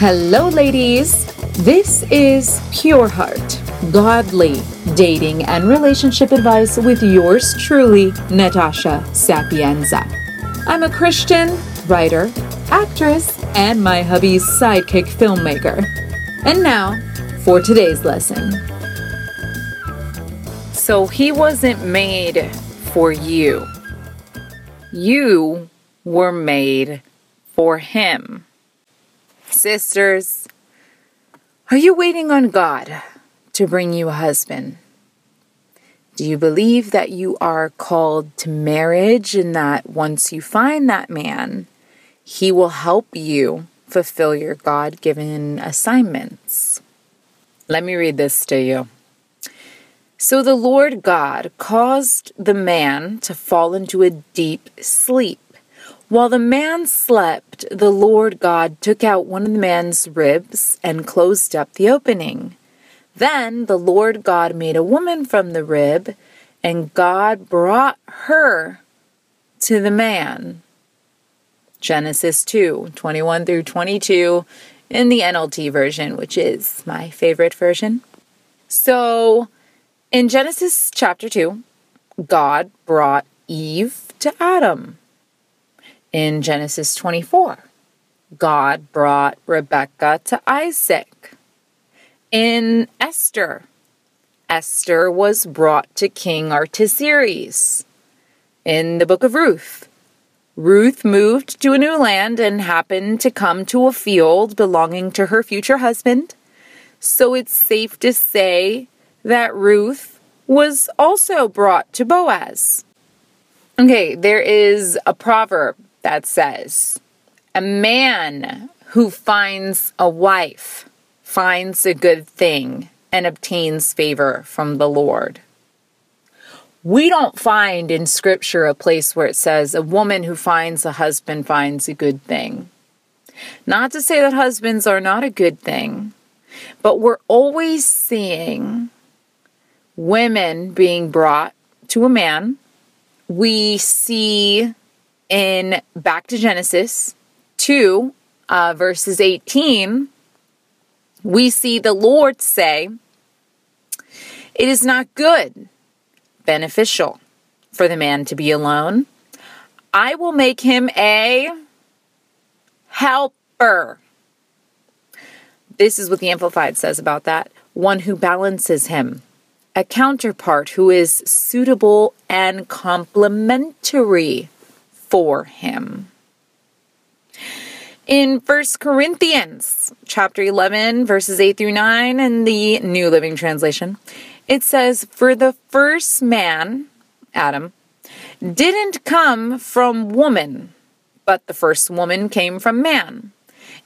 Hello, ladies. This is Pure Heart, godly dating and relationship advice with yours truly, Natasha Sapienza. I'm a Christian, writer, actress, and my hubby's sidekick filmmaker. And now for today's lesson. So he wasn't made for you, you were made for him. Sisters, are you waiting on God to bring you a husband? Do you believe that you are called to marriage and that once you find that man, he will help you fulfill your God given assignments? Let me read this to you. So the Lord God caused the man to fall into a deep sleep. While the man slept, the Lord God took out one of the man's ribs and closed up the opening. Then the Lord God made a woman from the rib, and God brought her to the man. Genesis 2 21 through 22 in the NLT version, which is my favorite version. So, in Genesis chapter 2, God brought Eve to Adam in Genesis 24. God brought Rebekah to Isaac. In Esther, Esther was brought to King Artaxerxes. In the book of Ruth, Ruth moved to a new land and happened to come to a field belonging to her future husband. So it's safe to say that Ruth was also brought to Boaz. Okay, there is a proverb that says, A man who finds a wife finds a good thing and obtains favor from the Lord. We don't find in Scripture a place where it says a woman who finds a husband finds a good thing. Not to say that husbands are not a good thing, but we're always seeing women being brought to a man. We see in back to Genesis 2, uh, verses 18, we see the Lord say, It is not good, beneficial for the man to be alone. I will make him a helper. This is what the Amplified says about that one who balances him, a counterpart who is suitable and complementary for him. In 1 Corinthians chapter 11 verses 8 through 9 in the New Living Translation, it says, "For the first man, Adam, didn't come from woman, but the first woman came from man.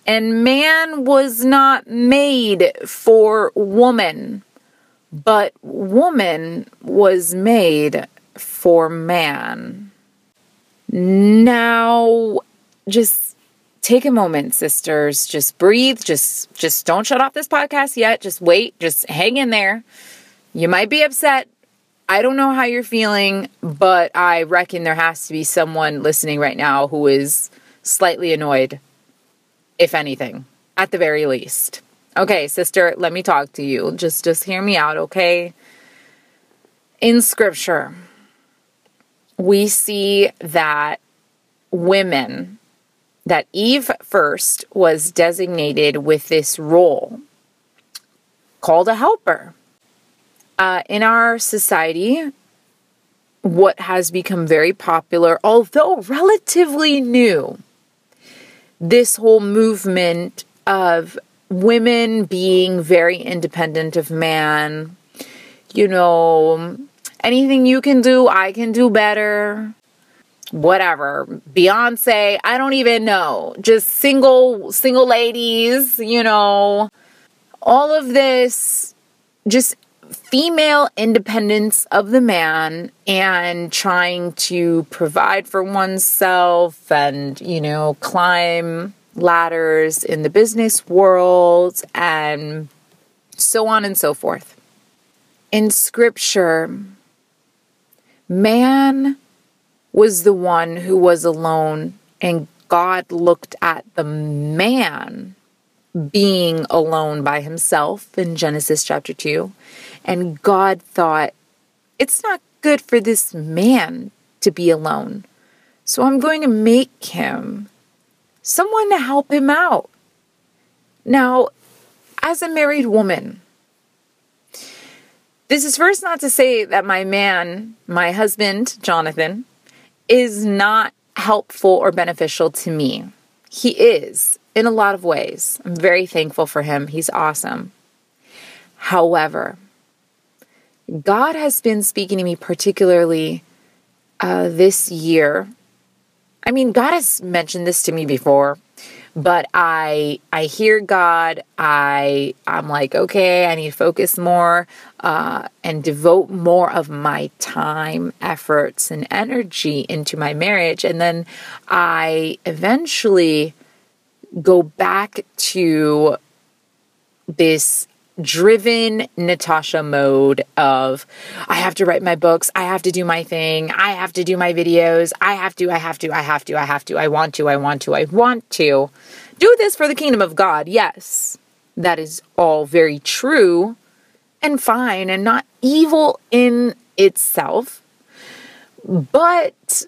And man was not made for woman, but woman was made for man." Now, just take a moment, sisters. Just breathe. Just just don't shut off this podcast yet. Just wait. Just hang in there. You might be upset. I don't know how you're feeling, but I reckon there has to be someone listening right now who is slightly annoyed, if anything, at the very least. Okay, sister, let me talk to you. Just just hear me out, okay? In scripture, we see that women, that Eve first was designated with this role called a helper. Uh, in our society, what has become very popular, although relatively new, this whole movement of women being very independent of man, you know, anything you can do, I can do better. Whatever. Beyonce, I don't even know. Just single single ladies, you know. All of this just female independence of the man and trying to provide for oneself and, you know, climb ladders in the business world and so on and so forth. In scripture, Man was the one who was alone, and God looked at the man being alone by himself in Genesis chapter 2. And God thought, it's not good for this man to be alone. So I'm going to make him someone to help him out. Now, as a married woman, this is first not to say that my man, my husband, Jonathan, is not helpful or beneficial to me. He is in a lot of ways. I'm very thankful for him. He's awesome. However, God has been speaking to me particularly uh, this year. I mean, God has mentioned this to me before, but I I hear God. I I'm like, okay, I need to focus more uh, and devote more of my time, efforts, and energy into my marriage, and then I eventually go back to this driven Natasha mode of I have to write my books, I have to do my thing, I have to do my videos, I have to, I have to, I have to, I have to, I want to, I want to, I want to do this for the kingdom of God. Yes, that is all very true and fine and not evil in itself. But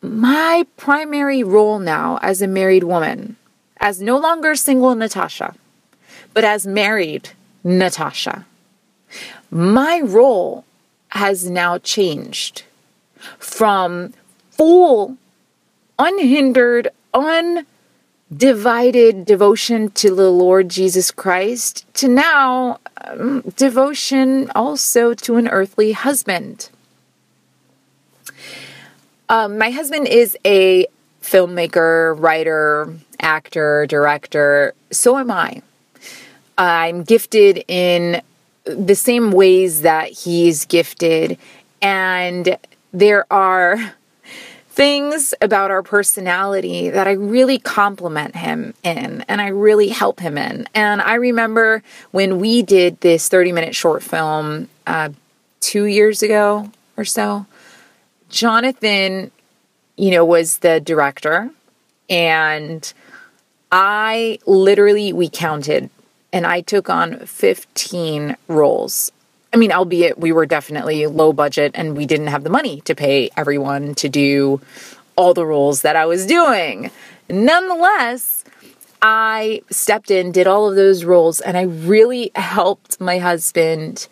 my primary role now as a married woman, as no longer single Natasha, but as married Natasha. My role has now changed from full, unhindered, undivided devotion to the Lord Jesus Christ to now um, devotion also to an earthly husband. Um, my husband is a filmmaker, writer, actor, director. So am I. I'm gifted in the same ways that he's gifted. And there are things about our personality that I really complement him in and I really help him in. And I remember when we did this 30 minute short film uh, two years ago or so, Jonathan, you know, was the director. And I literally, we counted and I took on 15 roles. I mean, albeit we were definitely low budget and we didn't have the money to pay everyone to do all the roles that I was doing. Nonetheless, I stepped in, did all of those roles, and I really helped my husband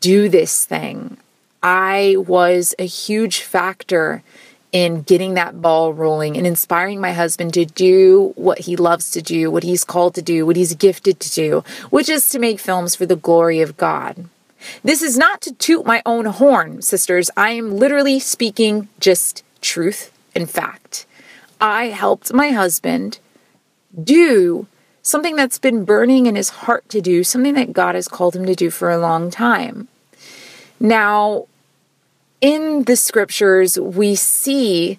do this thing. I was a huge factor in getting that ball rolling and inspiring my husband to do what he loves to do, what he's called to do, what he's gifted to do, which is to make films for the glory of God. This is not to toot my own horn, sisters. I am literally speaking just truth and fact. I helped my husband do something that's been burning in his heart to do, something that God has called him to do for a long time. Now, in the scriptures, we see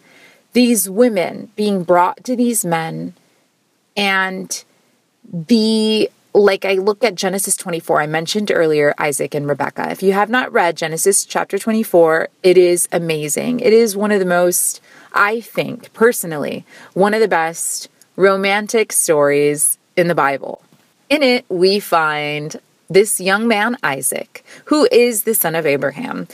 these women being brought to these men and the like I look at Genesis 24, I mentioned earlier Isaac and Rebecca. If you have not read Genesis chapter 24, it is amazing. It is one of the most, I think, personally, one of the best romantic stories in the Bible. In it, we find this young man, Isaac, who is the son of Abraham.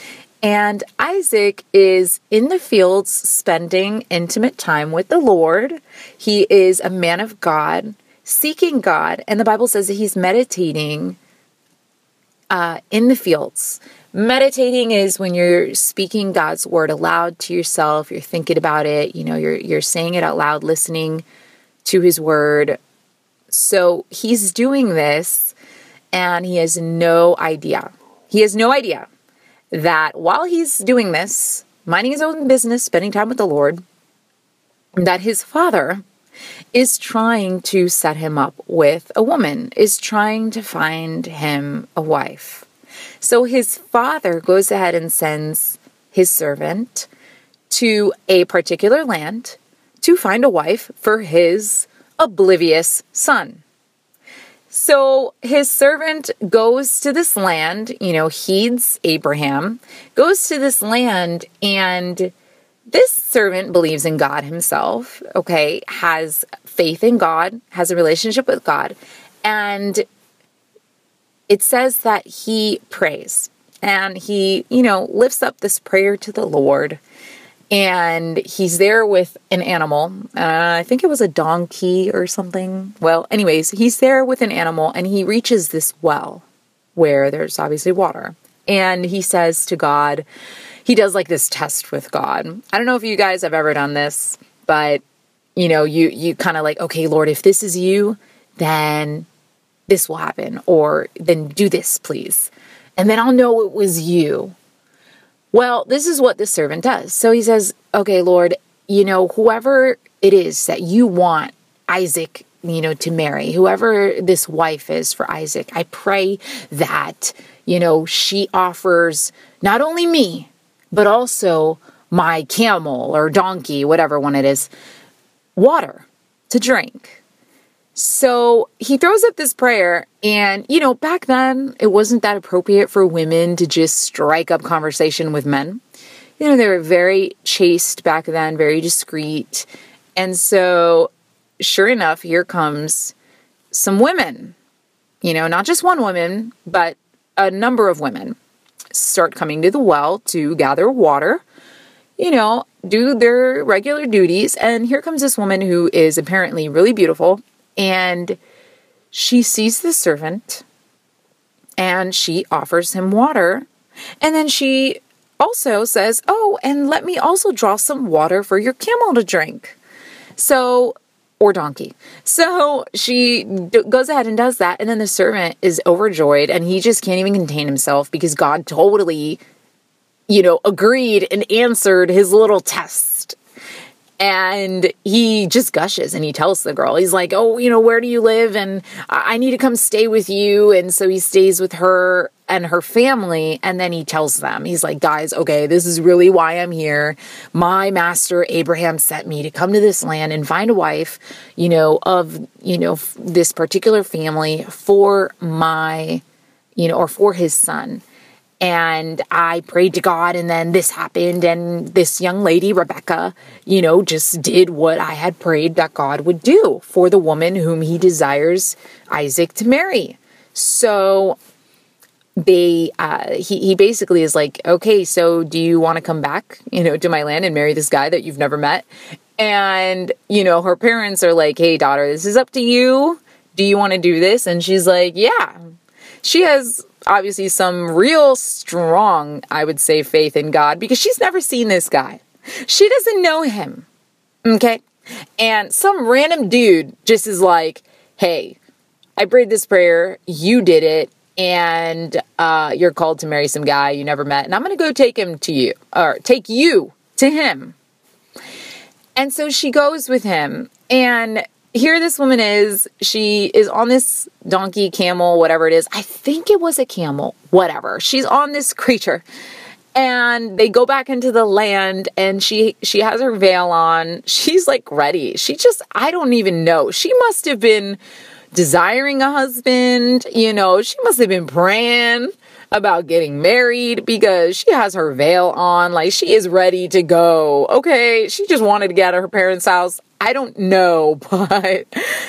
And Isaac is in the fields spending intimate time with the Lord. He is a man of God, seeking God. And the Bible says that he's meditating uh, in the fields. Meditating is when you're speaking God's word aloud to yourself, you're thinking about it, you know, you're, you're saying it out loud, listening to his word. So he's doing this and he has no idea. He has no idea that while he's doing this, minding his own business, spending time with the Lord, that his father is trying to set him up with a woman, is trying to find him a wife. So his father goes ahead and sends his servant to a particular land to find a wife for his oblivious son. So his servant goes to this land, you know, heeds Abraham, goes to this land, and this servant believes in God himself, okay, has faith in God, has a relationship with God, And it says that he prays and he, you know, lifts up this prayer to the Lord. And he's there with an animal. Uh, I think it was a donkey or something. Well, anyways, he's there with an animal and he reaches this well where there's obviously water. And he says to God, he does like this test with God. I don't know if you guys have ever done this, but you know, you you kind of like, okay, Lord, if this is you, then this will happen or then do this, please. And then I'll know it was you. Well, this is what this servant does. So he says, "Okay, Lord, you know, whoever it is that you want Isaac you know, to marry, whoever this wife is for Isaac, I pray that, you know, she offers not only me, but also my camel or donkey, whatever one it is, water to drink. So he throws up this prayer, and you know, back then it wasn't that appropriate for women to just strike up conversation with men. You know, they were very chaste back then, very discreet. And so, sure enough, here comes some women. You know, not just one woman, but a number of women start coming to the well to gather water, you know, do their regular duties. And here comes this woman who is apparently really beautiful. And she sees the servant and she offers him water. And then she also says, Oh, and let me also draw some water for your camel to drink. So or donkey. So she d- goes ahead and does that. And then the servant is overjoyed and he just can't even contain himself because God totally, you know, agreed and answered his little test. And he just gushes and he tells the girl, he's like, Oh, you know, where do you live? And I need to come stay with you. And so he stays with her and her family. And then he tells them, he's like, guys, okay, this is really why I'm here. My master Abraham sent me to come to this land and find a wife, you know, of, you know, this particular family for my, you know, or for his son. And I prayed to God, and then this happened. And this young lady, Rebecca, you know, just did what I had prayed that God would do for the woman whom he desires Isaac to marry. So they uh, he he basically is like, okay, so do you want to come back, you know, to my land and marry this guy that you've never met? And you know, her parents are like, hey, daughter, this is up to you. Do you want to do this? And she's like, yeah. She has obviously some real strong, I would say, faith in God because she's never seen this guy. She doesn't know him. Okay. And some random dude just is like, hey, I prayed this prayer, you did it, and uh, you're called to marry some guy you never met, and I'm to go take him to you, or take you to him. And so she goes with him, and here this woman is. She is on this donkey, camel, whatever it is. I think it was a camel, whatever. She's on this creature. And they go back into the land and she she has her veil on. She's like ready. She just I don't even know. She must have been desiring a husband. You know, she must have been praying about getting married because she has her veil on. Like, she is ready to go. Okay. She just wanted to get out of her parents' house. I don't know, but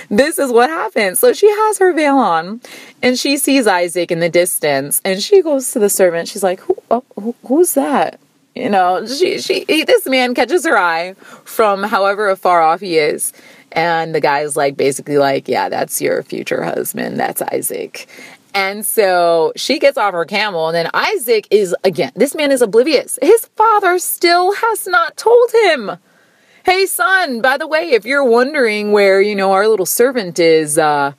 this is what happens. So she has her veil on and she sees Isaac in the distance and she goes to the servant. She's like, Who, oh, who who's that? You know, she, she, this man catches her eye from however far off he is and the guy's like, basically, like, yeah, that's your future husband. That's Isaac. And so she gets off her camel, and then Isaac is again, this man is oblivious. His father still has not told him. Hey, son, by the way, if you're wondering where, you know, our little servant is, uh,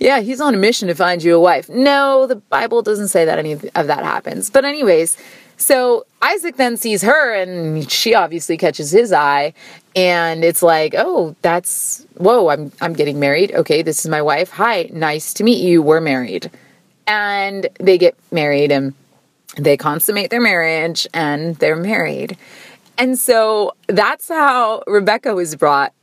yeah, he's on a mission to find you a wife. No, the Bible doesn't say that any of that happens. But, anyways, so Isaac then sees her and she obviously catches his eye and it's like, "Oh, that's whoa, I'm I'm getting married. Okay, this is my wife. Hi, nice to meet you. We're married." And they get married and they consummate their marriage and they're married. And so that's how Rebecca was brought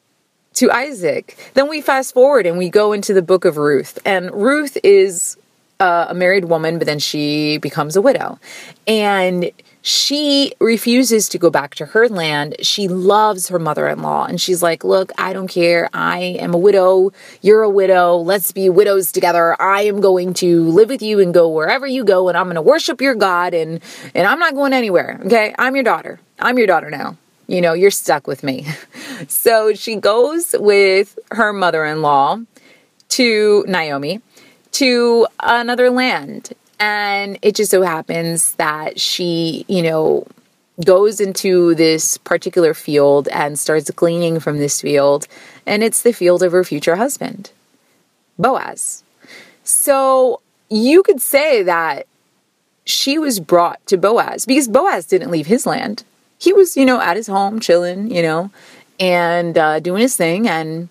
to Isaac. Then we fast forward and we go into the book of Ruth. And Ruth is uh, a married woman, but then she becomes a widow. And she refuses to go back to her land. She loves her mother in law. And she's like, Look, I don't care. I am a widow. You're a widow. Let's be widows together. I am going to live with you and go wherever you go. And I'm going to worship your God. And, and I'm not going anywhere. Okay. I'm your daughter. I'm your daughter now. You know, you're stuck with me. so she goes with her mother in law to Naomi to another land and it just so happens that she, you know, goes into this particular field and starts gleaning from this field. And it's the field of her future husband, Boaz. So you could say that she was brought to Boaz because Boaz didn't leave his land. He was, you know, at his home, chilling, you know, and uh, doing his thing. And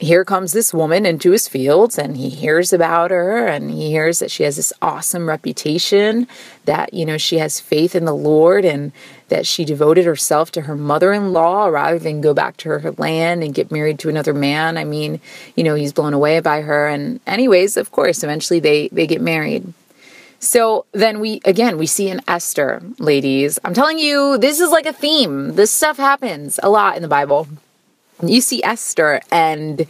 here comes this woman into his fields and he hears about her and he hears that she has this awesome reputation that you know she has faith in the lord and that she devoted herself to her mother-in-law rather than go back to her land and get married to another man. I mean you know he's blown away by her. And anyways of course eventually they they get married so then we again we see in Esther, ladies. I'm telling you, this is like a theme. This stuff happens a lot in the Bible you see Esther and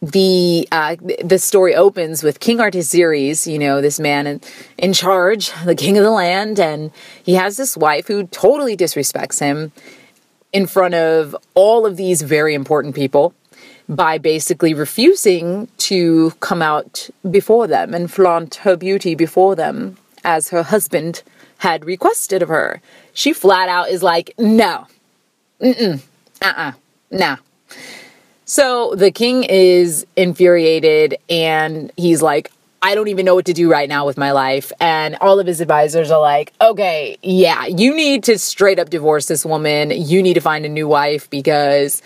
the uh, the story opens with King Artaxerxes, you know, this man in, in charge, the king of the land, and he has this wife who totally disrespects him in front of all of these very important people by basically refusing to come out before them and flaunt her beauty before them as her husband had requested of her. She flat out is like, no, mm-mm, uh-uh, Nah. So the king is infuriated and he's like, I don't even know what to do right now with my life. And all of his advisors are like, okay, yeah, you need to straight up divorce this woman. You need to find a new wife because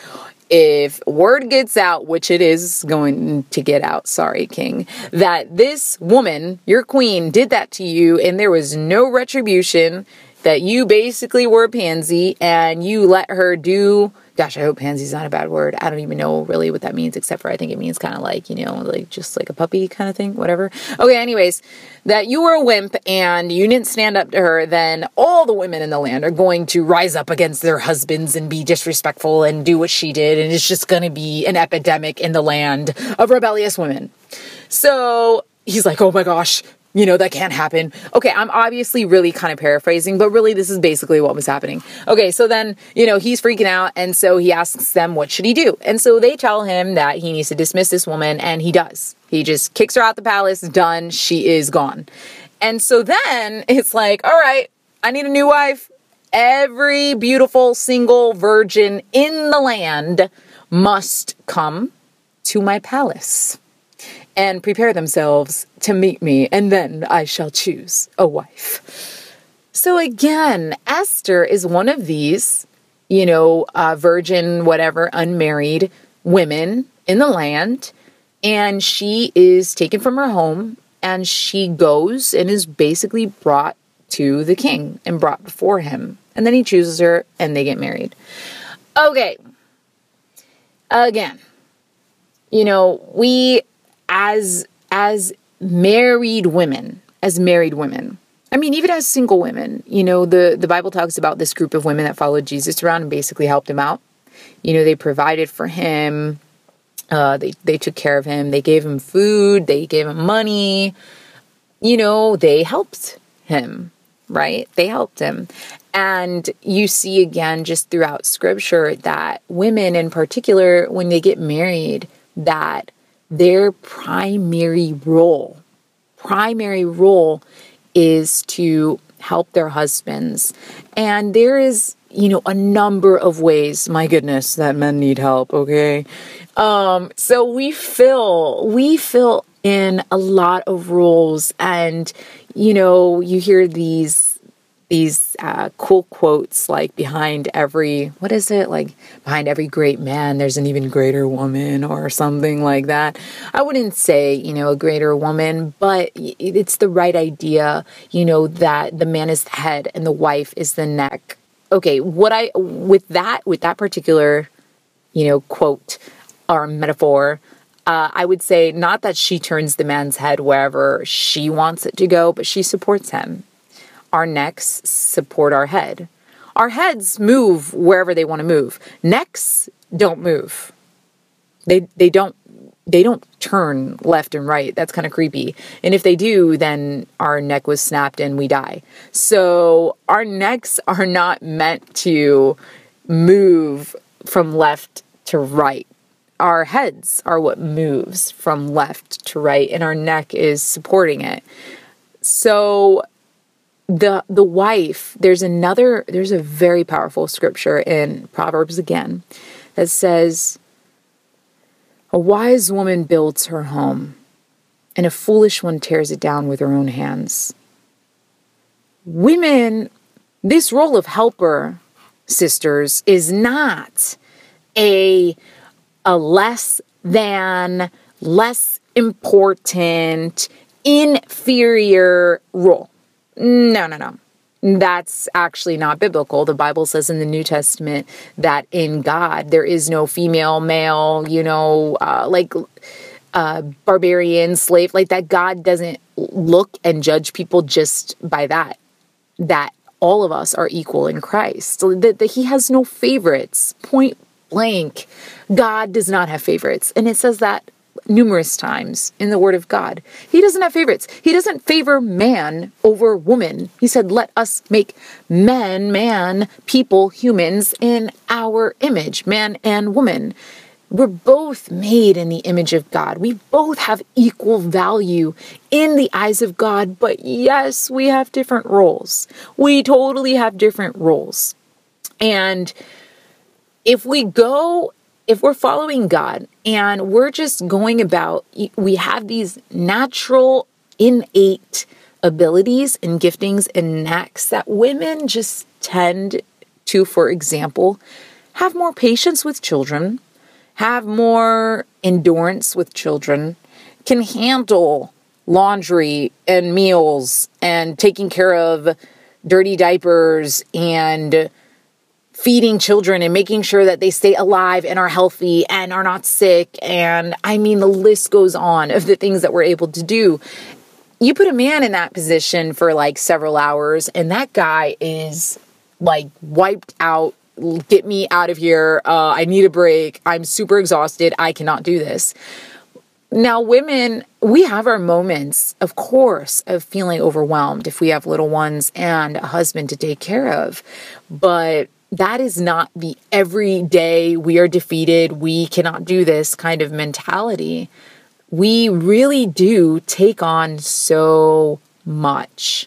if word gets out, which it is going to get out, sorry, King, that this woman, your queen, did that to you and there was no retribution, that you basically were a pansy and you let her do gosh, I hope pansy's not a bad word. I don't even know really what that means, except for I think it means kind of like, you know, like just like a puppy kind of thing, whatever. Okay, anyways, that you were a wimp and you didn't stand up to her, then all the women in the land are going to rise up against their husbands and be disrespectful and do what she did. And it's just going to be an epidemic in the land of rebellious women. So he's like, oh my gosh, you know, that can't happen. Okay, I'm obviously really kind of paraphrasing, but really this is basically what was happening. Okay, so then, you know, he's freaking out and so he asks them what should he do? And so they tell him that he needs to dismiss this woman and he does. He just kicks her out the palace, done, she is gone. And so then it's like, all right, I need a new wife. Every beautiful single virgin in the land must come to my palace and prepare themselves to meet me, and then I shall choose a wife. So again, Esther is one of these, you know, uh, virgin, whatever, unmarried women in the land, and she is taken from her home and she goes and is basically brought to the king and brought before him. And then he chooses her and they get married. Okay. Again, you know, we as as married women, as married women. I mean, even as single women, you know, the, the Bible talks about this group of women that followed Jesus around and basically helped him out. You know, they provided for him, uh, they, they took care of him, they gave him food, they gave him money, you know, they helped him, right? They helped him. And you see again, just throughout scripture, that women in particular, when they get married, that their primary role, primary role is to help their husbands. And there is, you know, a number of ways, my goodness, that men need help, okay? Um, so we fill, we fill in a lot of roles and, you know, you hear these these uh, cool quotes like behind every what is it? Like behind every great man there's an even greater woman or something like that. I wouldn't say you know a greater woman but it's the right idea you know that the man is the head and the wife is the neck. Okay what i with that with that particular you know quote or metaphor uh, I would say not that she turns the man's head wherever she wants it to go, but she supports him our necks support our head. Our heads move wherever they want to move. Necks don't move. They they don't they don't turn left and right. That's kind of creepy. And if they do, then our neck was snapped and we die. So our necks are not meant to move from left to right. Our heads are what moves from left to right, and our neck is supporting it. So the the wife, there's another there's a very powerful scripture in Proverbs again that says a wise woman builds her home, and a foolish one tears it down with her own hands. Women, this role of helper, sisters, is not a, a less than, less important, inferior role. No, no, no that's actually not biblical. The Bible says in the New Testament that in God there is no female, male, you know, uh, like uh, barbarian, slave, like that. God doesn't look and judge people just by that. That all of us are equal in Christ. That, that He has no favorites. Point blank. God does not have favorites. And it says that numerous times in the Word of God. He doesn't have favorites. He doesn't favor man over woman. He said, Let us make men, man, people, humans in our image, man and woman. We're both made in the image of God. We both have equal value in the eyes of God, but yes, we have different roles. We totally have different roles. And if we go if we're following God and we're just going about, we have these natural, innate abilities and giftings and knacks that women just tend to, for example, have more patience with children, have more endurance with children, can handle laundry and meals and taking care of dirty diapers and feeding children and making sure that they stay alive and are healthy and are not sick. And I mean, the list goes on of the things that we're able to do. You put a man in that position for like several hours, and that guy is like wiped out. Get me out of here. Uh, I need a break. I'm super exhausted. I cannot do this. Now, women, we have our moments, of course, of feeling overwhelmed if we have little ones and a husband to take care of. But that is not the everyday we are defeated, we cannot do this kind of mentality. We really do take on so much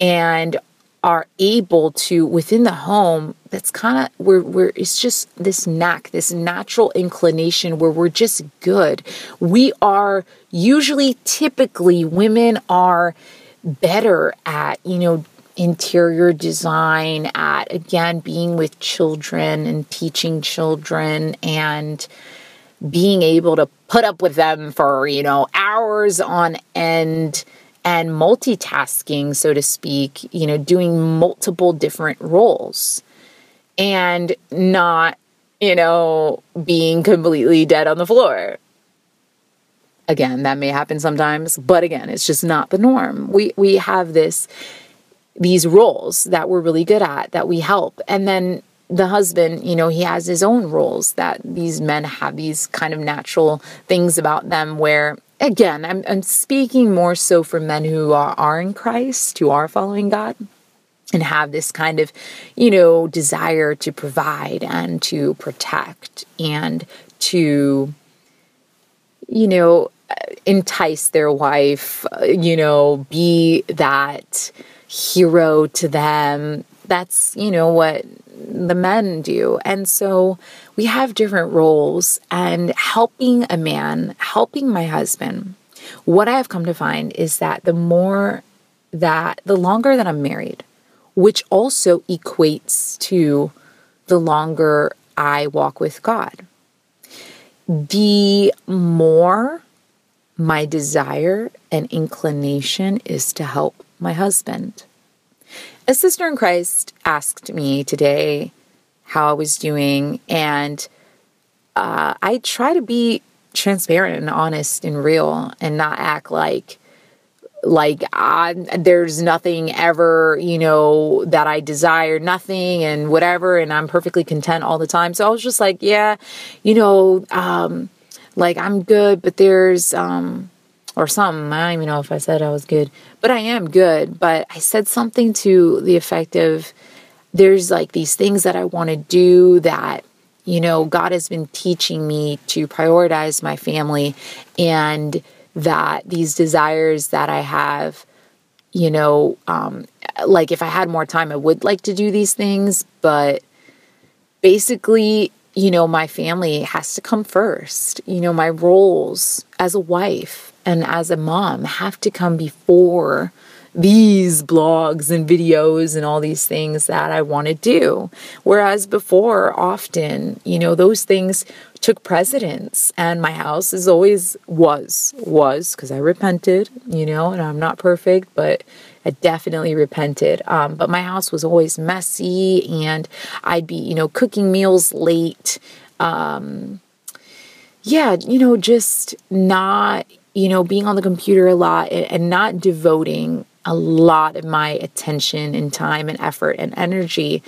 and are able to within the home that's kind of where where it's just this knack this natural inclination where we're just good we are usually typically women are better at you know interior design, at again being with children and teaching children and being able to put up with them for, you know, hours on end and multitasking, so to speak, you know, doing multiple different roles and not, you know, being completely dead on the floor. Again, that may happen sometimes, but again, it's just not the norm. We we have this these roles that we're really good at that we help. And then the husband you know he has his own roles that these men have these kind of natural things about them where again i'm, I'm speaking more so for men who are, are in christ who are following god and have this kind of you know desire to provide and to protect and to you know entice their wife you know be that hero to them. That's, you know, what the men do. And so we have different roles and helping a man, helping my husband. What I have come to find is that the more that the longer that I'm married, which also equates to the longer I walk with God, the more my desire and inclination is to help my husband. A sister in Christ asked me today how I was doing, and uh, I try to be transparent and honest and real and not act like like I, there's nothing ever you know that i desire nothing and whatever and i'm perfectly content all the time so i was just like yeah you know um like i'm good but there's um or something i don't even know if i said i was good but i am good but i said something to the effect of there's like these things that i want to do that you know god has been teaching me to prioritize my family and that these desires that I have, you know, um, like if I had more time, I would like to do these things, but basically, you know, my family has to come first. You know, my roles as a wife and as a mom have to come before these blogs and videos and all these things that I want to do. Whereas before, often, you know, those things took precedence and my house is always was was because i repented you know and i'm not perfect but i definitely repented um, but my house was always messy and i'd be you know cooking meals late um, yeah you know just not you know being on the computer a lot and, not devoting a lot of my attention and time and effort and energy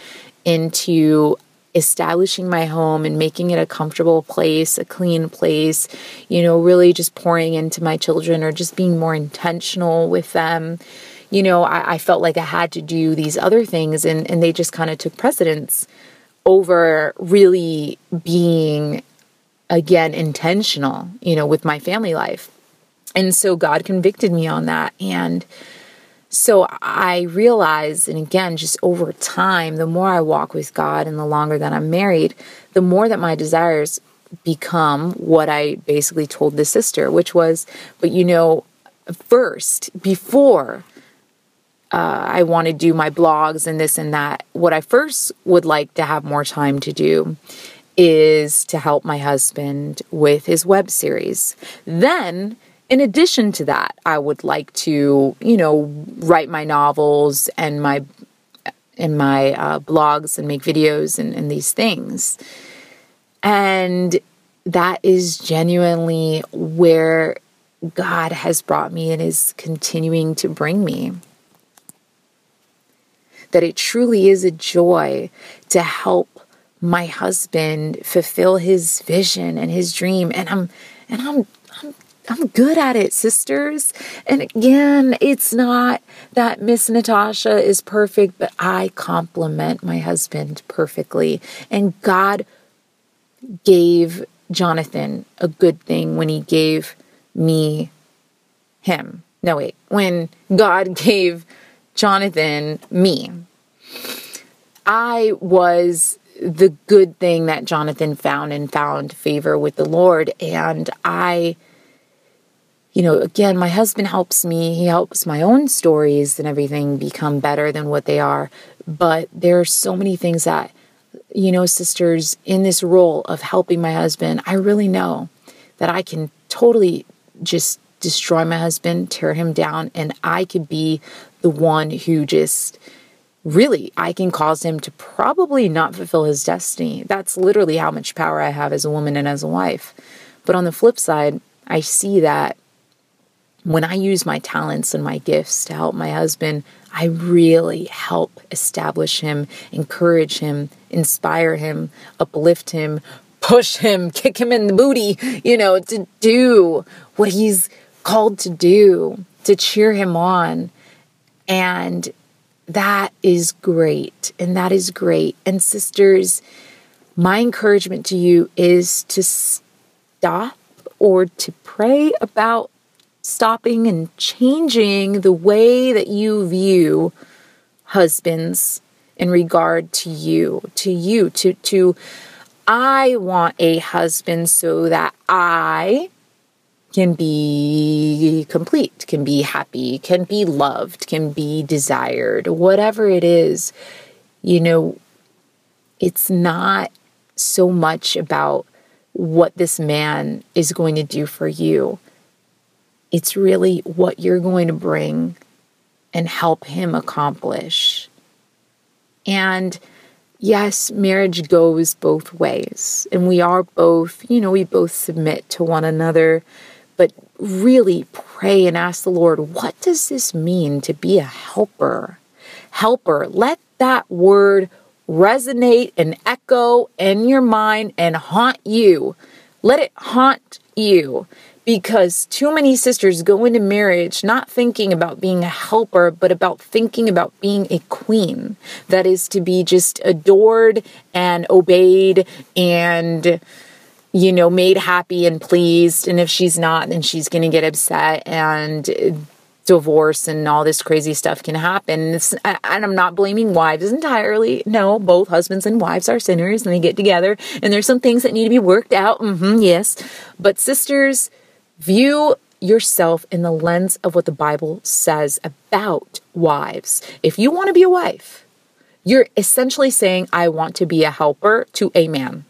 into establishing my home and making it a comfortable place, a clean place, you know, really just pouring into my children or just being more intentional with them. You know, I, I felt like I had to do these other things and, and they just kind of took precedence over really being, again, intentional, you know, with my family life. And so God convicted me on that. And, so I realized, and again, just over time, the more I walk with God and the longer that I'm married, the more that my desires become what I basically told the sister, which was, but you know, first, before uh, I want to do my blogs and this and that, what I first would like to have more time to do is to help my husband with his web series. Then, in addition to that, I would like to, you know, write my novels and my in my uh, blogs and make videos and, and these things. And that is genuinely where God has brought me and is continuing to bring me. That it truly is a joy to help my husband fulfill his vision and his dream. And I'm and I'm I'm good at it, sisters. And again, it's not that Miss Natasha is perfect, but I complement my husband perfectly. And God gave Jonathan a good thing when he gave me him. No, wait, when God gave Jonathan me. I was the good thing that Jonathan found and found favor with the Lord. And I you know, again, my husband helps me. He helps my own stories and everything become better than what they are. But there are so many things that, you know, sisters, in this role of helping my husband, I really know that I can totally just destroy my husband, tear him down, and I could be the one who just really I can cause him to probably not fulfill his destiny. That's literally how much power I have as a woman and as a wife. But on the flip side, I see that when I use my talents and my gifts to help my husband, I really help establish him, encourage him, inspire him, uplift him, push him, kick him in the booty, you know, to do what he's called to do, to cheer him on. And that is great. And that is great. And sisters, my encouragement to you is to stop or to pray about stopping and changing the way that you view husbands in regard to you, to you, to, to, I want a husband so that I can be complete, can be happy, can be loved, can be desired, whatever it is, you know, it's not so much about what this man is going to do for you. It's really what you're going to bring and help him accomplish. And yes, marriage goes both ways. And we are both, you know, we both submit to one another. But really pray and ask the Lord, what does this mean to be a helper? Helper. Let that word resonate and echo in your mind and haunt you. Let it haunt you because too many sisters go into marriage not thinking about being a helper, but about thinking about being a queen. That is to be just adored and obeyed and, you know, made happy and pleased. And if she's not, then she's going to get upset and divorce and all this crazy stuff can happen. And I'm not blaming wives entirely. No, both husbands and wives are sinners and they get together and there's some things that need to be worked out. Mm-hmm, yes. But sisters, View yourself in the lens of what the Bible says about wives. If you want to be a wife, you're essentially saying, I want to be a helper to a man.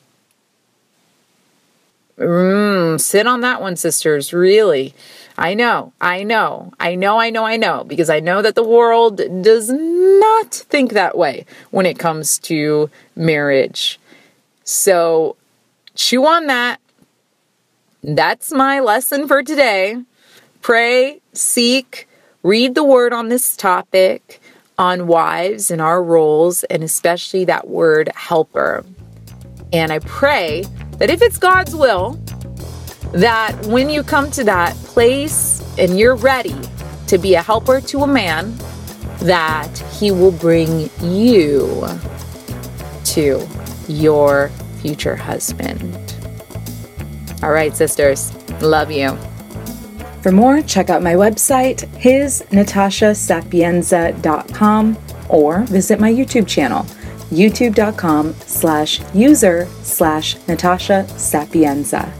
Mm, sit on that one, sisters. Really. I know, I know, I know, I know, I know, because I know that the world does not think that way when it comes to marriage. So chew on that that's my lesson for today. Pray, seek, read the word on this topic on wives and our roles, and especially that word helper. And I pray that if it's God's will, that when you come to that place and you're ready to be a helper to a man, that he will bring you to your future husband. All right, sisters. Love you. For more, check out my website, hisnatashasapienza.com, or visit my YouTube channel, youtube.com slash user slash Natasha Sapienza.